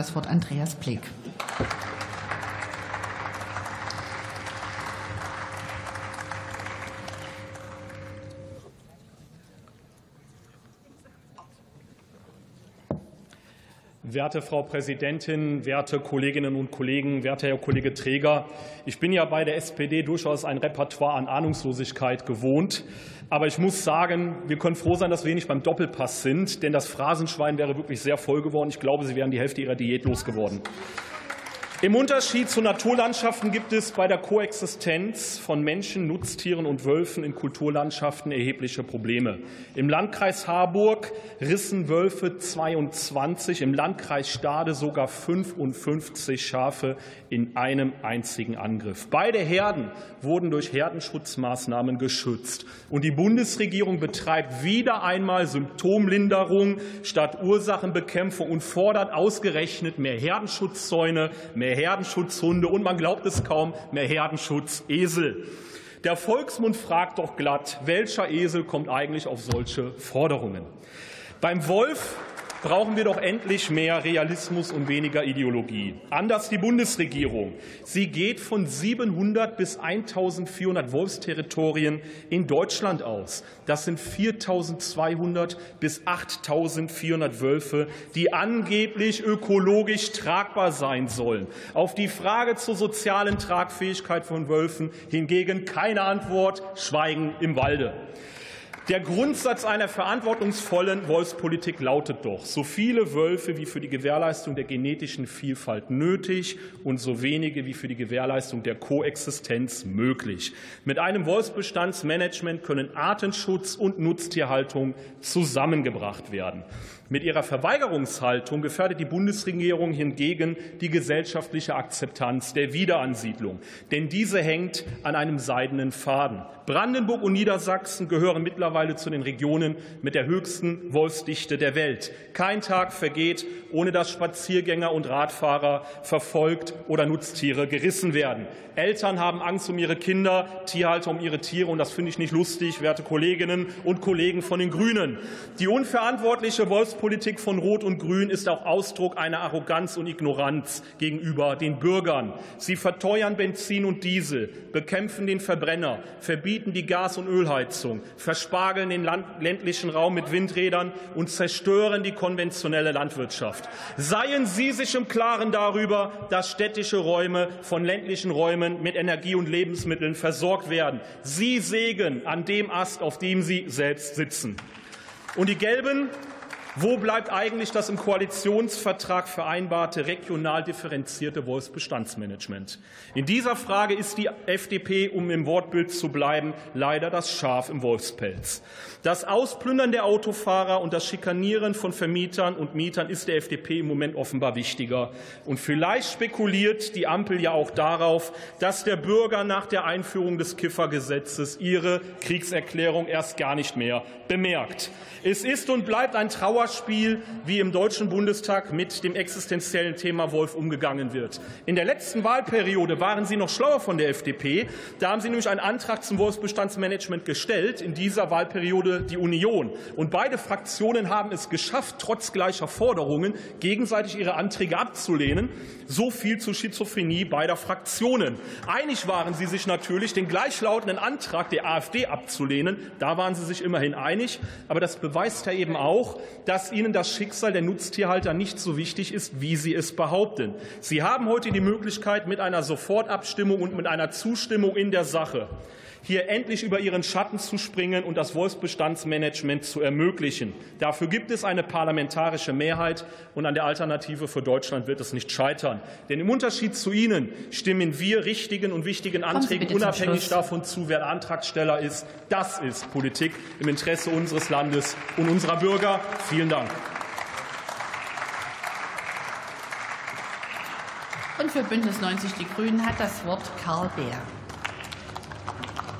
Das Wort Andreas Bleek. Werte Frau Präsidentin, werte Kolleginnen und Kollegen, werter Herr Kollege Träger, ich bin ja bei der SPD durchaus ein Repertoire an Ahnungslosigkeit gewohnt. Aber ich muss sagen, wir können froh sein, dass wir nicht beim Doppelpass sind, denn das Phrasenschwein wäre wirklich sehr voll geworden. Ich glaube, Sie wären die Hälfte Ihrer Diät losgeworden. Im Unterschied zu Naturlandschaften gibt es bei der Koexistenz von Menschen, Nutztieren und Wölfen in Kulturlandschaften erhebliche Probleme. Im Landkreis Harburg rissen Wölfe 22, im Landkreis Stade sogar 55 Schafe in einem einzigen Angriff. Beide Herden wurden durch Herdenschutzmaßnahmen geschützt. Und die Bundesregierung betreibt wieder einmal Symptomlinderung statt Ursachenbekämpfung und fordert ausgerechnet mehr Herdenschutzzäune, mehr mehr Herdenschutzhunde und man glaubt es kaum, mehr Herdenschutzesel. Der Volksmund fragt doch glatt, welcher Esel kommt eigentlich auf solche Forderungen? Beim Wolf brauchen wir doch endlich mehr Realismus und weniger Ideologie. Anders die Bundesregierung. Sie geht von 700 bis 1400 Wolfsterritorien in Deutschland aus. Das sind 4200 bis 8400 Wölfe, die angeblich ökologisch tragbar sein sollen. Auf die Frage zur sozialen Tragfähigkeit von Wölfen hingegen keine Antwort, Schweigen im Walde. Der Grundsatz einer verantwortungsvollen Wolfspolitik lautet doch, so viele Wölfe wie für die Gewährleistung der genetischen Vielfalt nötig und so wenige wie für die Gewährleistung der Koexistenz möglich. Mit einem Wolfsbestandsmanagement können Artenschutz und Nutztierhaltung zusammengebracht werden. Mit ihrer Verweigerungshaltung gefährdet die Bundesregierung hingegen die gesellschaftliche Akzeptanz der Wiederansiedlung. Denn diese hängt an einem seidenen Faden. Brandenburg und Niedersachsen gehören mittlerweile zu den Regionen mit der höchsten Wolfsdichte der Welt. Kein Tag vergeht, ohne dass Spaziergänger und Radfahrer verfolgt oder Nutztiere gerissen werden. Eltern haben Angst um ihre Kinder, Tierhalter um ihre Tiere. Und das finde ich nicht lustig, werte Kolleginnen und Kollegen von den Grünen. Die unverantwortliche Wolfs Politik von Rot und Grün ist auch Ausdruck einer Arroganz und Ignoranz gegenüber den Bürgern. Sie verteuern Benzin und Diesel, bekämpfen den Verbrenner, verbieten die Gas- und Ölheizung, verspargeln den ländlichen Raum mit Windrädern und zerstören die konventionelle Landwirtschaft. Seien Sie sich im Klaren darüber, dass städtische Räume von ländlichen Räumen mit Energie und Lebensmitteln versorgt werden. Sie sägen an dem Ast, auf dem Sie selbst sitzen. Und die Gelben wo bleibt eigentlich das im Koalitionsvertrag vereinbarte regional differenzierte Wolfsbestandsmanagement? In dieser Frage ist die FDP, um im Wortbild zu bleiben, leider das Schaf im Wolfspelz. Das Ausplündern der Autofahrer und das Schikanieren von Vermietern und Mietern ist der FDP im Moment offenbar wichtiger. Und vielleicht spekuliert die Ampel ja auch darauf, dass der Bürger nach der Einführung des Kiffergesetzes ihre Kriegserklärung erst gar nicht mehr bemerkt. Es ist und bleibt ein Trauerspiel, wie im Deutschen Bundestag mit dem existenziellen Thema Wolf umgegangen wird. In der letzten Wahlperiode waren Sie noch schlauer von der FDP. Da haben Sie nämlich einen Antrag zum Wolfsbestandsmanagement gestellt. In dieser Wahlperiode die Union. Und beide Fraktionen haben es geschafft, trotz gleicher Forderungen gegenseitig ihre Anträge abzulehnen. So viel zur Schizophrenie beider Fraktionen. Einig waren sie sich natürlich, den gleichlautenden Antrag der AfD abzulehnen. Da waren sie sich immerhin einig. Aber das beweist ja eben auch, dass Ihnen das Schicksal der Nutztierhalter nicht so wichtig ist, wie Sie es behaupten. Sie haben heute die Möglichkeit, mit einer Sofortabstimmung und mit einer Zustimmung in der Sache hier endlich über ihren Schatten zu springen und das Wolfsbestandsmanagement zu ermöglichen. Dafür gibt es eine parlamentarische Mehrheit, und an der Alternative für Deutschland wird es nicht scheitern. Denn im Unterschied zu Ihnen stimmen wir richtigen und wichtigen Anträgen unabhängig davon zu, wer Antragsteller ist. Das ist Politik im Interesse unseres Landes und unserer Bürger. Vielen Dank. Und für Bündnis 90 Die Grünen hat das Wort Karl Beer.